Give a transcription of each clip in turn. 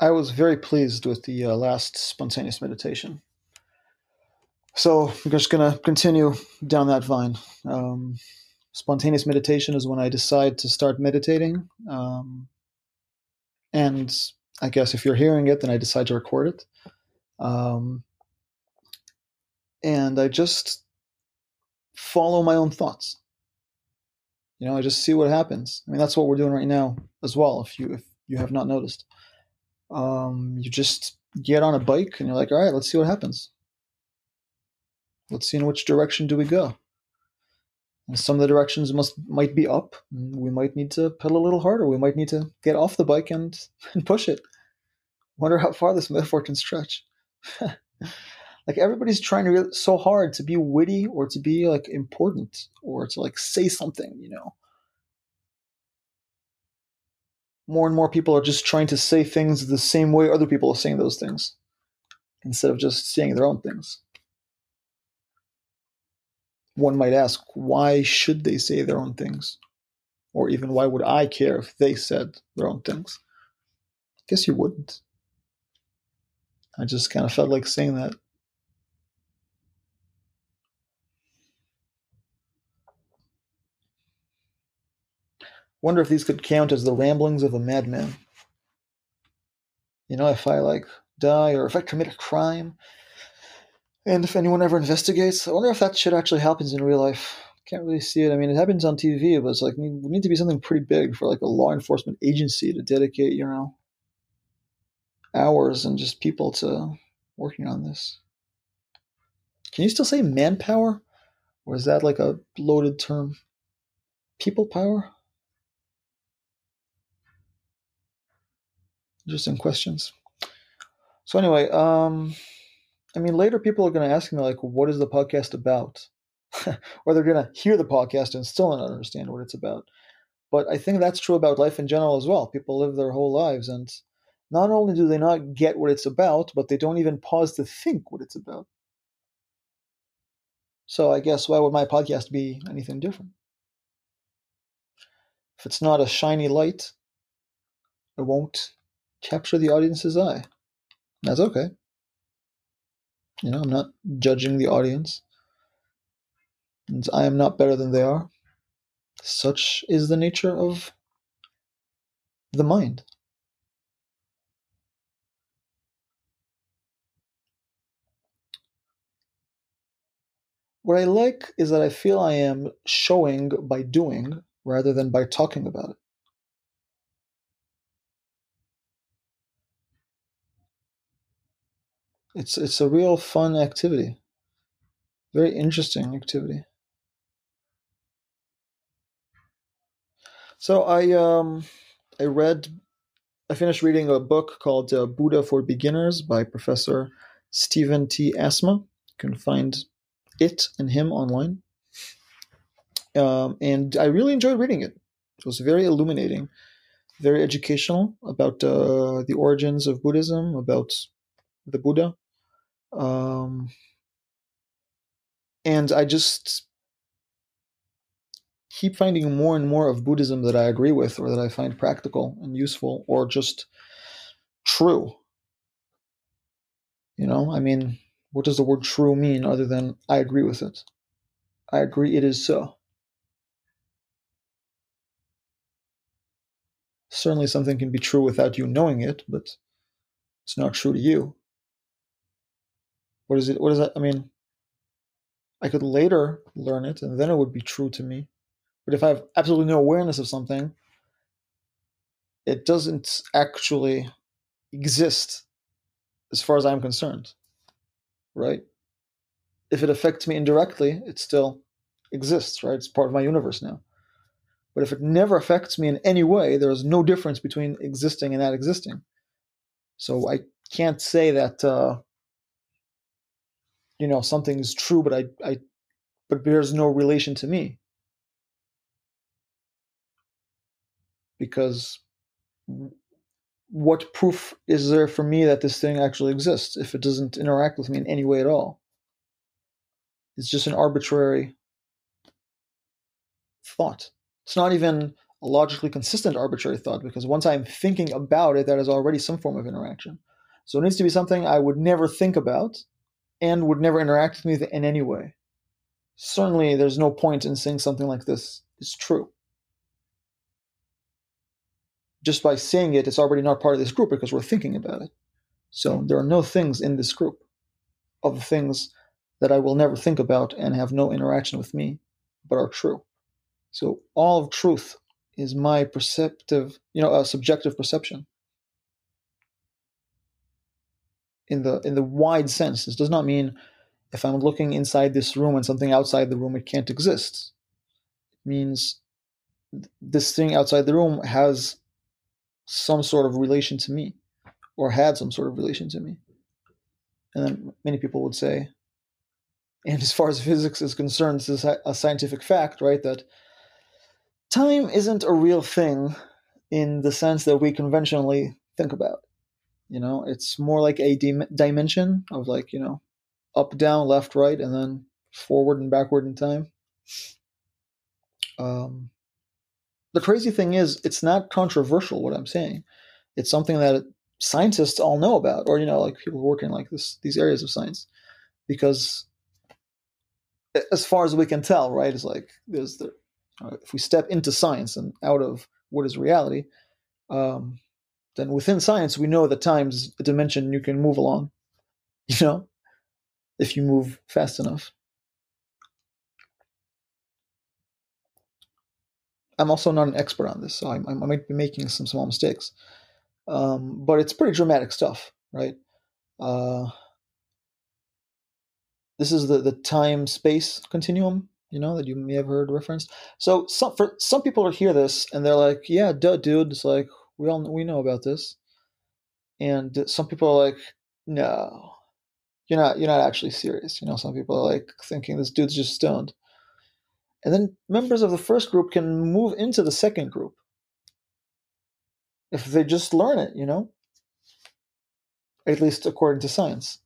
I was very pleased with the uh, last spontaneous meditation. So I'm just going to continue down that vine. Um, spontaneous meditation is when I decide to start meditating. Um, and I guess if you're hearing it, then I decide to record it. Um, and I just follow my own thoughts. You know, I just see what happens. I mean, that's what we're doing right now as well. If you if you have not noticed, um, you just get on a bike and you're like, all right, let's see what happens. Let's see in which direction do we go. And some of the directions must might be up. We might need to pedal a little harder. We might need to get off the bike and, and push it. Wonder how far this metaphor can stretch. like everybody's trying to so hard to be witty or to be like important or to like say something, you know. More and more people are just trying to say things the same way other people are saying those things instead of just saying their own things one might ask, why should they say their own things? Or even why would I care if they said their own things? I guess you wouldn't. I just kind of felt like saying that. Wonder if these could count as the ramblings of a madman. You know, if I like die or if I commit a crime, and if anyone ever investigates, I wonder if that shit actually happens in real life. Can't really see it. I mean, it happens on TV, but it's like we need to be something pretty big for like a law enforcement agency to dedicate, you know, hours and just people to working on this. Can you still say manpower, or is that like a loaded term? People power. Interesting questions. So anyway, um, I mean, later people are going to ask me, like, what is the podcast about? or they're going to hear the podcast and still not understand what it's about. But I think that's true about life in general as well. People live their whole lives, and not only do they not get what it's about, but they don't even pause to think what it's about. So I guess why would my podcast be anything different? If it's not a shiny light, it won't capture the audience's eye. That's okay. You know, I'm not judging the audience. And I am not better than they are. Such is the nature of the mind. What I like is that I feel I am showing by doing rather than by talking about it. It's it's a real fun activity. Very interesting activity. So I um I read I finished reading a book called uh, Buddha for Beginners by Professor Stephen T. Asma. You can find it and him online. Um, and I really enjoyed reading it. It was very illuminating, very educational about uh, the origins of Buddhism, about the Buddha, um, and I just keep finding more and more of Buddhism that I agree with, or that I find practical and useful, or just true. You know, I mean, what does the word true mean other than I agree with it? I agree it is so. Certainly, something can be true without you knowing it, but it's not true to you. What is it? What is that? I mean, I could later learn it and then it would be true to me. But if I have absolutely no awareness of something, it doesn't actually exist as far as I'm concerned. Right? If it affects me indirectly, it still exists, right? It's part of my universe now. But if it never affects me in any way, there is no difference between existing and not existing. So I can't say that uh, you know something is true but i i but bears no relation to me. Because what proof is there for me that this thing actually exists if it doesn't interact with me in any way at all? It's just an arbitrary thought. It's not even a logically consistent arbitrary thought because once I'm thinking about it, that is already some form of interaction. So it needs to be something I would never think about and would never interact with me in any way. Certainly, there's no point in saying something like this is true. Just by saying it, it's already not part of this group because we're thinking about it. So there are no things in this group of things that I will never think about and have no interaction with me, but are true. So all of truth is my perceptive, you know, a subjective perception. In the in the wide sense, this does not mean if I'm looking inside this room and something outside the room, it can't exist. It means this thing outside the room has some sort of relation to me, or had some sort of relation to me. And then many people would say, and as far as physics is concerned, this is a scientific fact, right? That time isn't a real thing in the sense that we conventionally think about. You know, it's more like a dim- dimension of like, you know, up, down, left, right, and then forward and backward in time. Um, the crazy thing is, it's not controversial what I'm saying. It's something that scientists all know about, or you know, like people working like this these areas of science, because as far as we can tell, right, it's like there's the uh, if we step into science and out of what is reality, um, then within science we know that time's a dimension you can move along. You know, if you move fast enough. I'm also not an expert on this, so I, I might be making some small mistakes. Um, but it's pretty dramatic stuff, right? Uh, this is the, the time space continuum, you know, that you may have heard referenced. So some for some people hear this and they're like, "Yeah, duh, dude." It's like we all we know about this, and some people are like, "No, you're not you're not actually serious." You know, some people are like thinking this dude's just stoned. And then members of the first group can move into the second group if they just learn it, you know? At least according to science,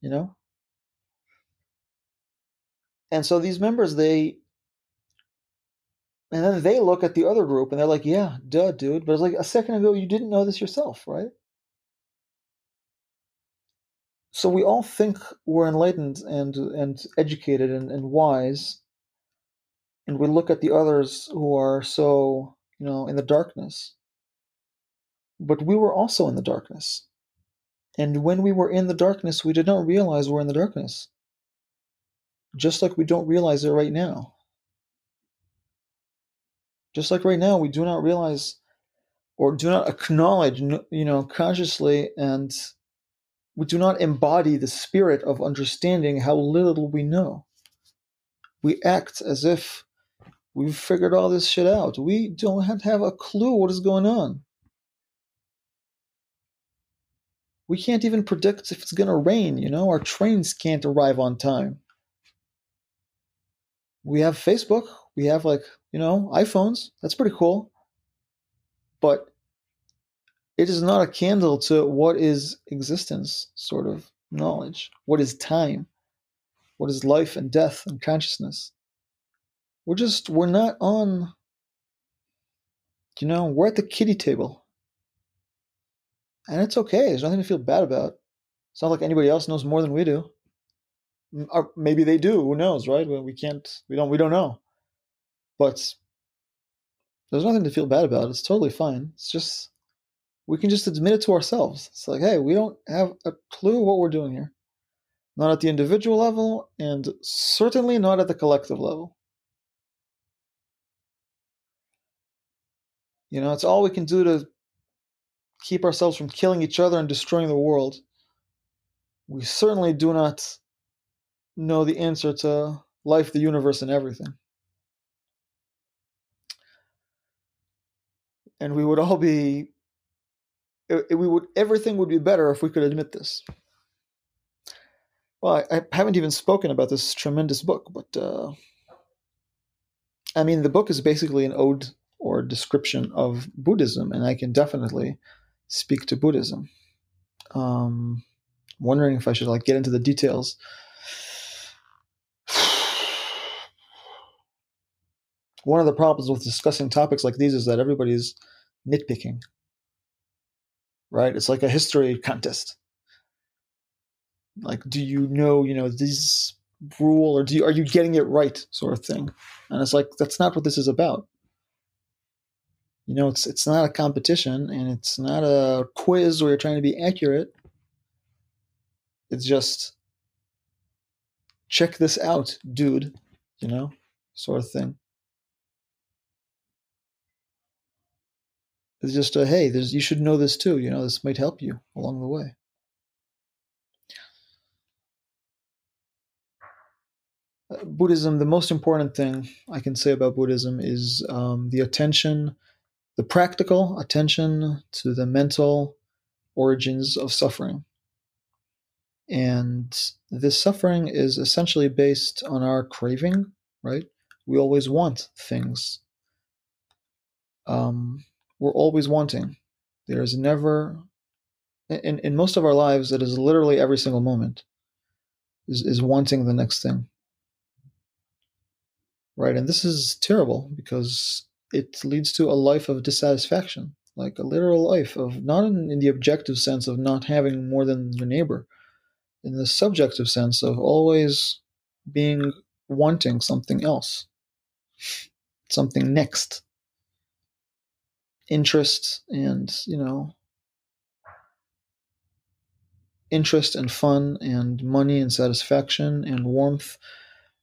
you know? And so these members, they, and then they look at the other group and they're like, yeah, duh, dude. But it's like a second ago, you didn't know this yourself, right? So we all think we're enlightened and, and educated and, and wise. And we look at the others who are so, you know, in the darkness but we were also in the darkness. And when we were in the darkness, we did not realize we're in the darkness. Just like we don't realize it right now. Just like right now, we do not realize or do not acknowledge, you know, consciously, and we do not embody the spirit of understanding how little we know. We act as if we've figured all this shit out. We don't have, have a clue what is going on. we can't even predict if it's going to rain, you know? Our trains can't arrive on time. We have Facebook, we have like, you know, iPhones. That's pretty cool. But it is not a candle to what is existence sort of knowledge. What is time? What is life and death and consciousness? We're just, we're not on, you know, we're at the kiddie table and it's okay. There's nothing to feel bad about. It's not like anybody else knows more than we do. Mm, or maybe they do. Who knows, right? we can't. We don't. We don't know. But there's nothing to feel bad about. It's totally fine. It's just we can just admit it to ourselves. It's like, hey, we don't have a clue what we're doing here. Not at the individual level, and certainly not at the collective level. You know, it's all we can do to keep ourselves from killing each other and destroying the world. We certainly do not know the answer to life, the universe, and everything. And we would all be, we would, everything would be better if we could admit this. Well, I, I haven't even spoken about this tremendous book, but uh, I mean, the book is basically an ode or description of Buddhism, and I can definitely speak to Buddhism. Um, wondering if I should like get into the details. One of the problems with discussing topics like these is that everybody's nitpicking. Right? It's like a history contest. Like, do you know, you know, these rule or do you, are you getting it right sort of thing? And it's like that's not what this is about. You know, it's it's not a competition and it's not a quiz where you're trying to be accurate. It's just check this out, dude, you know, sort of thing. It's just a hey, there's you should know this too, you know, this might help you along the way. Uh, Buddhism, the most important thing I can say about Buddhism is um, the attention the practical attention to the mental origins of suffering. And this suffering is essentially based on our craving, right? We always want things. Um, we're always wanting. There is never, in, in most of our lives, it is literally every single moment, is, is wanting the next thing. Right? And this is terrible because it leads to a life of dissatisfaction, like a literal life of not in, in the objective sense of not having more than your neighbor, in the subjective sense of always being wanting something else, something next. Interest and, you know, interest and fun and money and satisfaction and warmth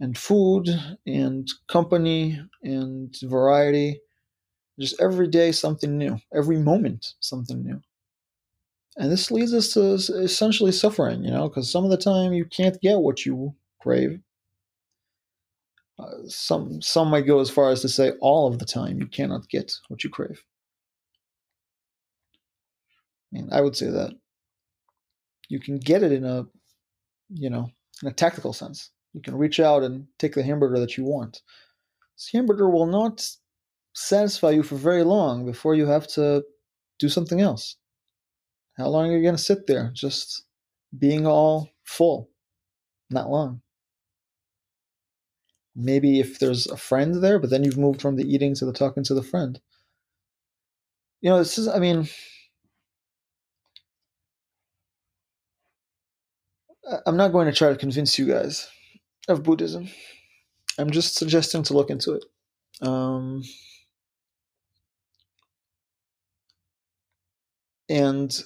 and food and company and variety. Just every day something new, every moment something new. And this leads us to essentially suffering, you know, because some of the time you can't get what you crave. Uh, some some might go as far as to say all of the time you cannot get what you crave. I mean, I would say that you can get it in a, you know, in a tactical sense. You can reach out and take the hamburger that you want. This hamburger will not satisfy you for very long before you have to do something else. How long are you going to sit there just being all full? Not long. Maybe if there's a friend there, but then you've moved from the eating to the talking to the friend. You know, this is, I mean, I'm not going to try to convince you guys of Buddhism. I'm just suggesting to look into it. Um, and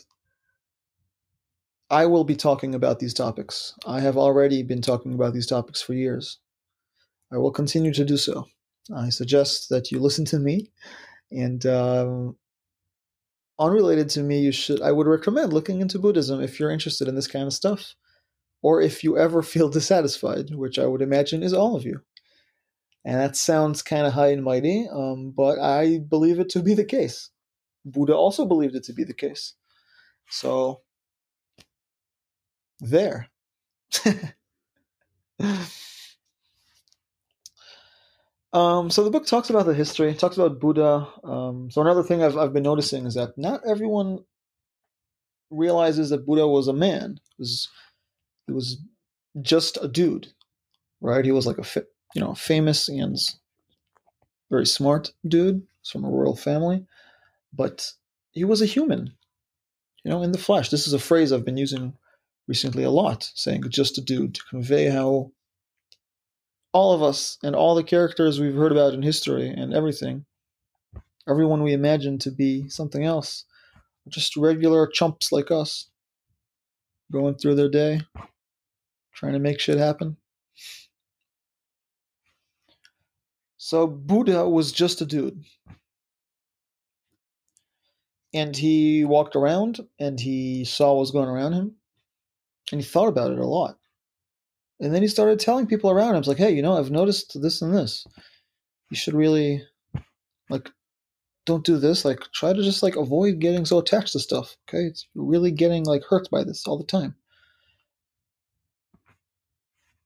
I will be talking about these topics. I have already been talking about these topics for years. I will continue to do so. I suggest that you listen to me, and um, unrelated to me, you should. I would recommend looking into Buddhism if you're interested in this kind of stuff or if you ever feel dissatisfied, which I would imagine is all of you. And that sounds kind of high and mighty, um, but I believe it to be the case. Buddha also believed it to be the case. So, there. um, so the book talks about the history, talks about Buddha. Um, so another thing I've, I've been noticing is that not everyone realizes that Buddha was a man. was he was just a dude, right? He was like a you know famous and very smart dude from a royal family, but he was a human, you know, in the flesh. This is a phrase I've been using recently a lot, saying just a dude to convey how all of us and all the characters we've heard about in history and everything, everyone we imagine to be something else, just regular chumps like us, going through their day, trying to make shit happen. So Buddha was just a dude. And he walked around and he saw what was going around him and he thought about it a lot. And then he started telling people around him, like, hey, you know, I've noticed this and this. You should really, like, don't do this. Like, try to just, like, avoid getting so attached to stuff. Okay. It's really getting, like, hurt by this all the time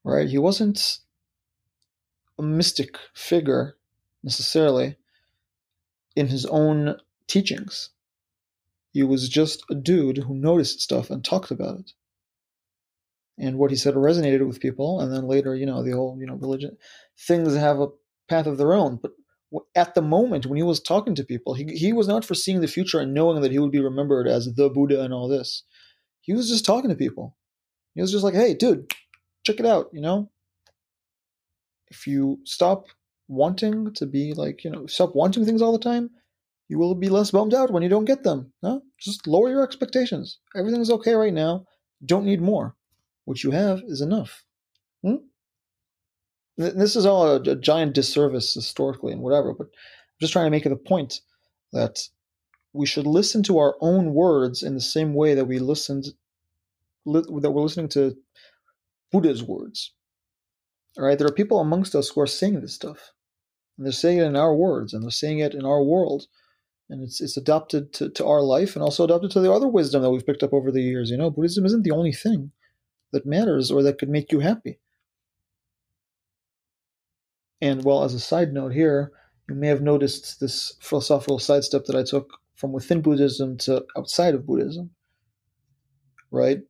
right? He wasn't a mystic figure necessarily in his own teachings. He was just a dude who noticed stuff and talked about it. And what he said resonated with people, and then later, you know, the whole, you know, religion things have a path of their own. But at the moment when he was talking to people, he, he was not foreseeing the future and knowing that he would be remembered as the Buddha and all this. He was just talking to people. He was just like, hey, dude, check it out, you know? If you stop wanting to be like, you know, stop wanting things all the time, you will be less bummed out when you don't get them. No? Just lower your expectations. Everything's okay right now. Don't need more. What you have is enough. Hmm? This is all a, a giant disservice historically and whatever, but I'm just trying to make it a point that we should listen to our own words in the same way that we listened li- that we're listening to Buddha's words. All right, there are people amongst us who are saying this stuff, and they're saying it in our words, and they're saying it in our world, and it's it's adopted to, to our life, and also adopted to the other wisdom that we've picked up over the years. You know, Buddhism isn't the only thing that matters or that could make you happy. And well, as a side note here, you may have noticed this philosophical sidestep that I took from within Buddhism to outside of Buddhism. Right?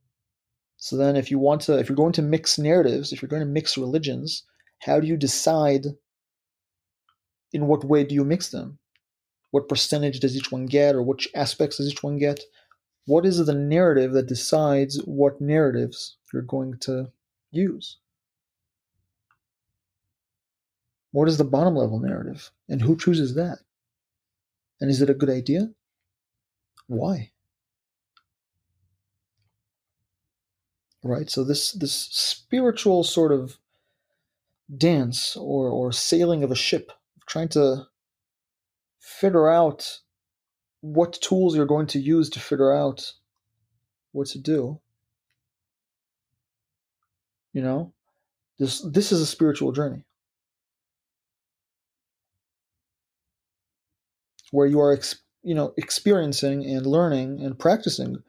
So then if you want to if you're going to mix narratives, if you're going to mix religions, how do you decide in what way do you mix them? What percentage does each one get or which aspects does each one get? What is the narrative that decides what narratives you're going to use? What is the bottom level narrative? And who chooses that? And is it a good idea? Why? Right? So this this spiritual sort of dance or or sailing of a ship, trying to figure out what tools you're going to use to figure out what to do. You know, this this is a spiritual journey where you are you know experiencing and learning and practicing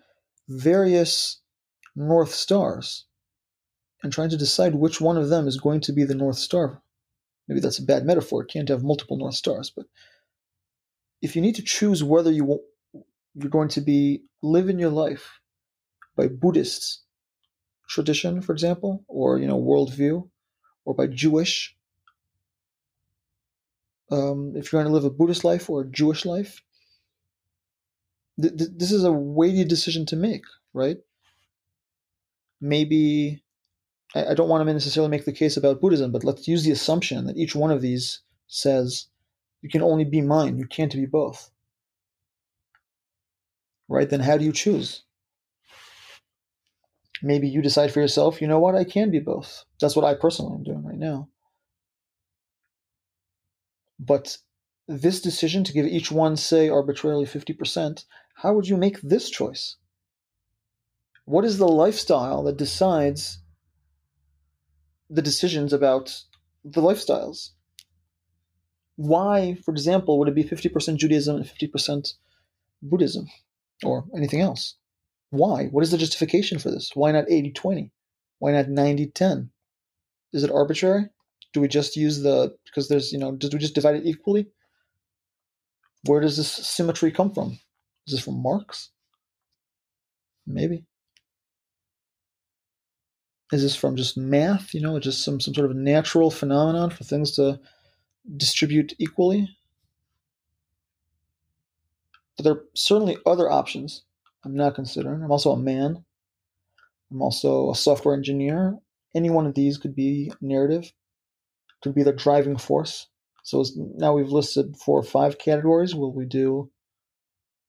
various North Stars and trying to decide which one of them is going to be the North Star. Maybe that's a bad metaphor. It can't have multiple North Stars, but if you need to choose whether you you're going to be living your life by Buddhist tradition, for example, or you know worldview, or by Jewish, um, if you're going to live a Buddhist life or a Jewish life, th- th- this is a weighty decision to make, right? Maybe I, I don't want to necessarily make the case about Buddhism, but let's use the assumption that each one of these says you can only be mine, you can't be both. Right? Then how do you choose? Maybe you decide for yourself, you know what, I can be both. That's what I personally am doing right now. But this decision to give each one, say, arbitrarily 50%, how would you make this choice? What is the lifestyle that decides the decisions about the lifestyles? Why, for example, would it be 50% Judaism and 50% Buddhism or anything else? Why? What is the justification for this? Why not 80 20? Why not 90 10? Is it arbitrary? Do we just use the, because there's, you know, do we just divide it equally? Where does this symmetry come from? Is this from Marx? Maybe. Is this from just math? You know, just some some sort of natural phenomenon for things to distribute equally? But there are certainly other options I'm not considering. I'm also a man. I'm also a software engineer. Any one of these could be narrative, could be the driving force. So now we've listed four or five categories. Will we do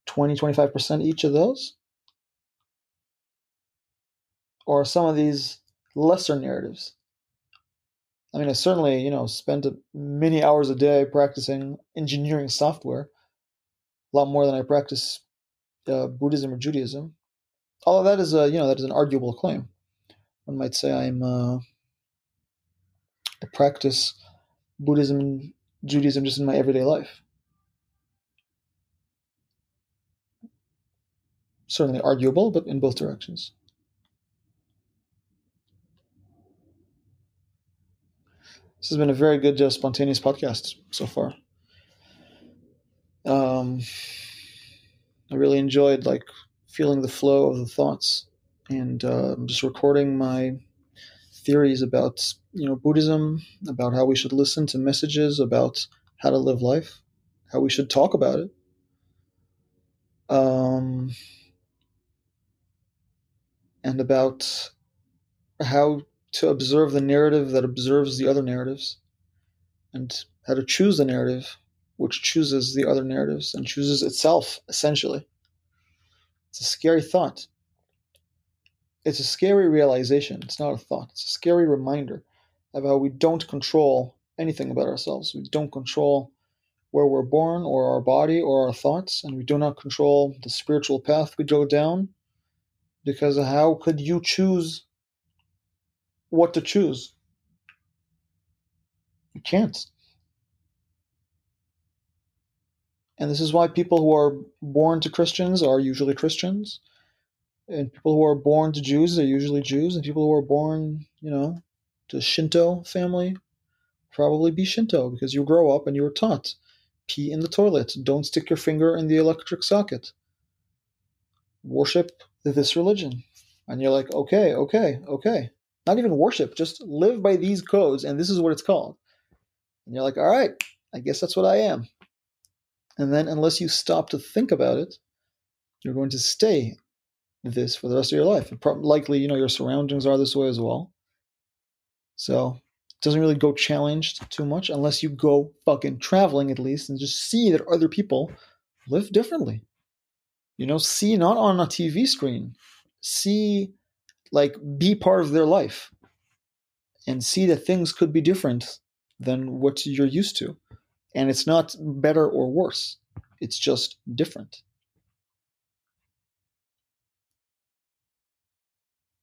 20, 25% each of those? Or some of these lesser narratives. I mean, I certainly, you know, spent many hours a day practicing engineering software, a lot more than I practice uh, Buddhism or Judaism. Of that is a, you know, that is an arguable claim. One might say I'm, uh, I practice Buddhism and Judaism just in my everyday life. Certainly arguable, but in both directions. This has been a very good, uh, spontaneous podcast so far. Um, I really enjoyed like feeling the flow of the thoughts, and uh, just recording my theories about you know Buddhism, about how we should listen to messages, about how to live life, how we should talk about it. Um, and about how to observe the narrative that observes the other narratives, and how to choose the narrative which chooses the other narratives and chooses itself, essentially. It's a scary thought. It's a scary realization. It's not a thought. It's a scary reminder of how we don't control anything about ourselves. We don't control where we're born or our body or our thoughts, and we do not control the spiritual path we go down because how could you choose what to choose? You can't. And this is why people who are born to Christians are usually Christians, and people who are born to Jews are usually Jews, and people who are born, you know, to Shinto family probably be Shinto because you grow up and you were taught pee in the toilet, don't stick your finger in the electric socket, worship this religion. And you're like, okay, okay, okay. Not even worship, just live by these codes, and this is what it's called. And you're like, all right, I guess that's what I am. And then, unless you stop to think about it, you're going to stay this for the rest of your life. Likely, you know, your surroundings are this way as well. So it doesn't really go challenged too much unless you go fucking traveling at least and just see that other people live differently. You know, see not on a TV screen, see like be part of their life and see that things could be different than what you're used to. And it's not better or worse, it's just different.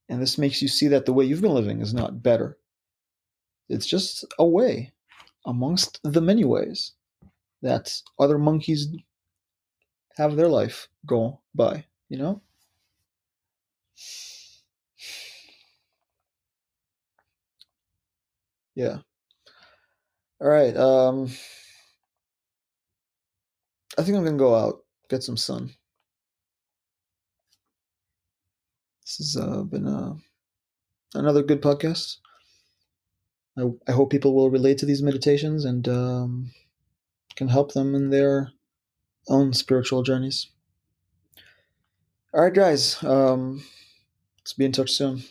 And this makes you see that the way you've been living is not better. It's just a way amongst the many ways that other monkeys have their life go by, you know? Yeah. All right. Um I think I'm gonna go out, get some sun. This has uh, been uh, another good podcast. I, I hope people will relate to these meditations and um, can help them in their own spiritual journeys. All right, guys. Um, let's be in touch soon.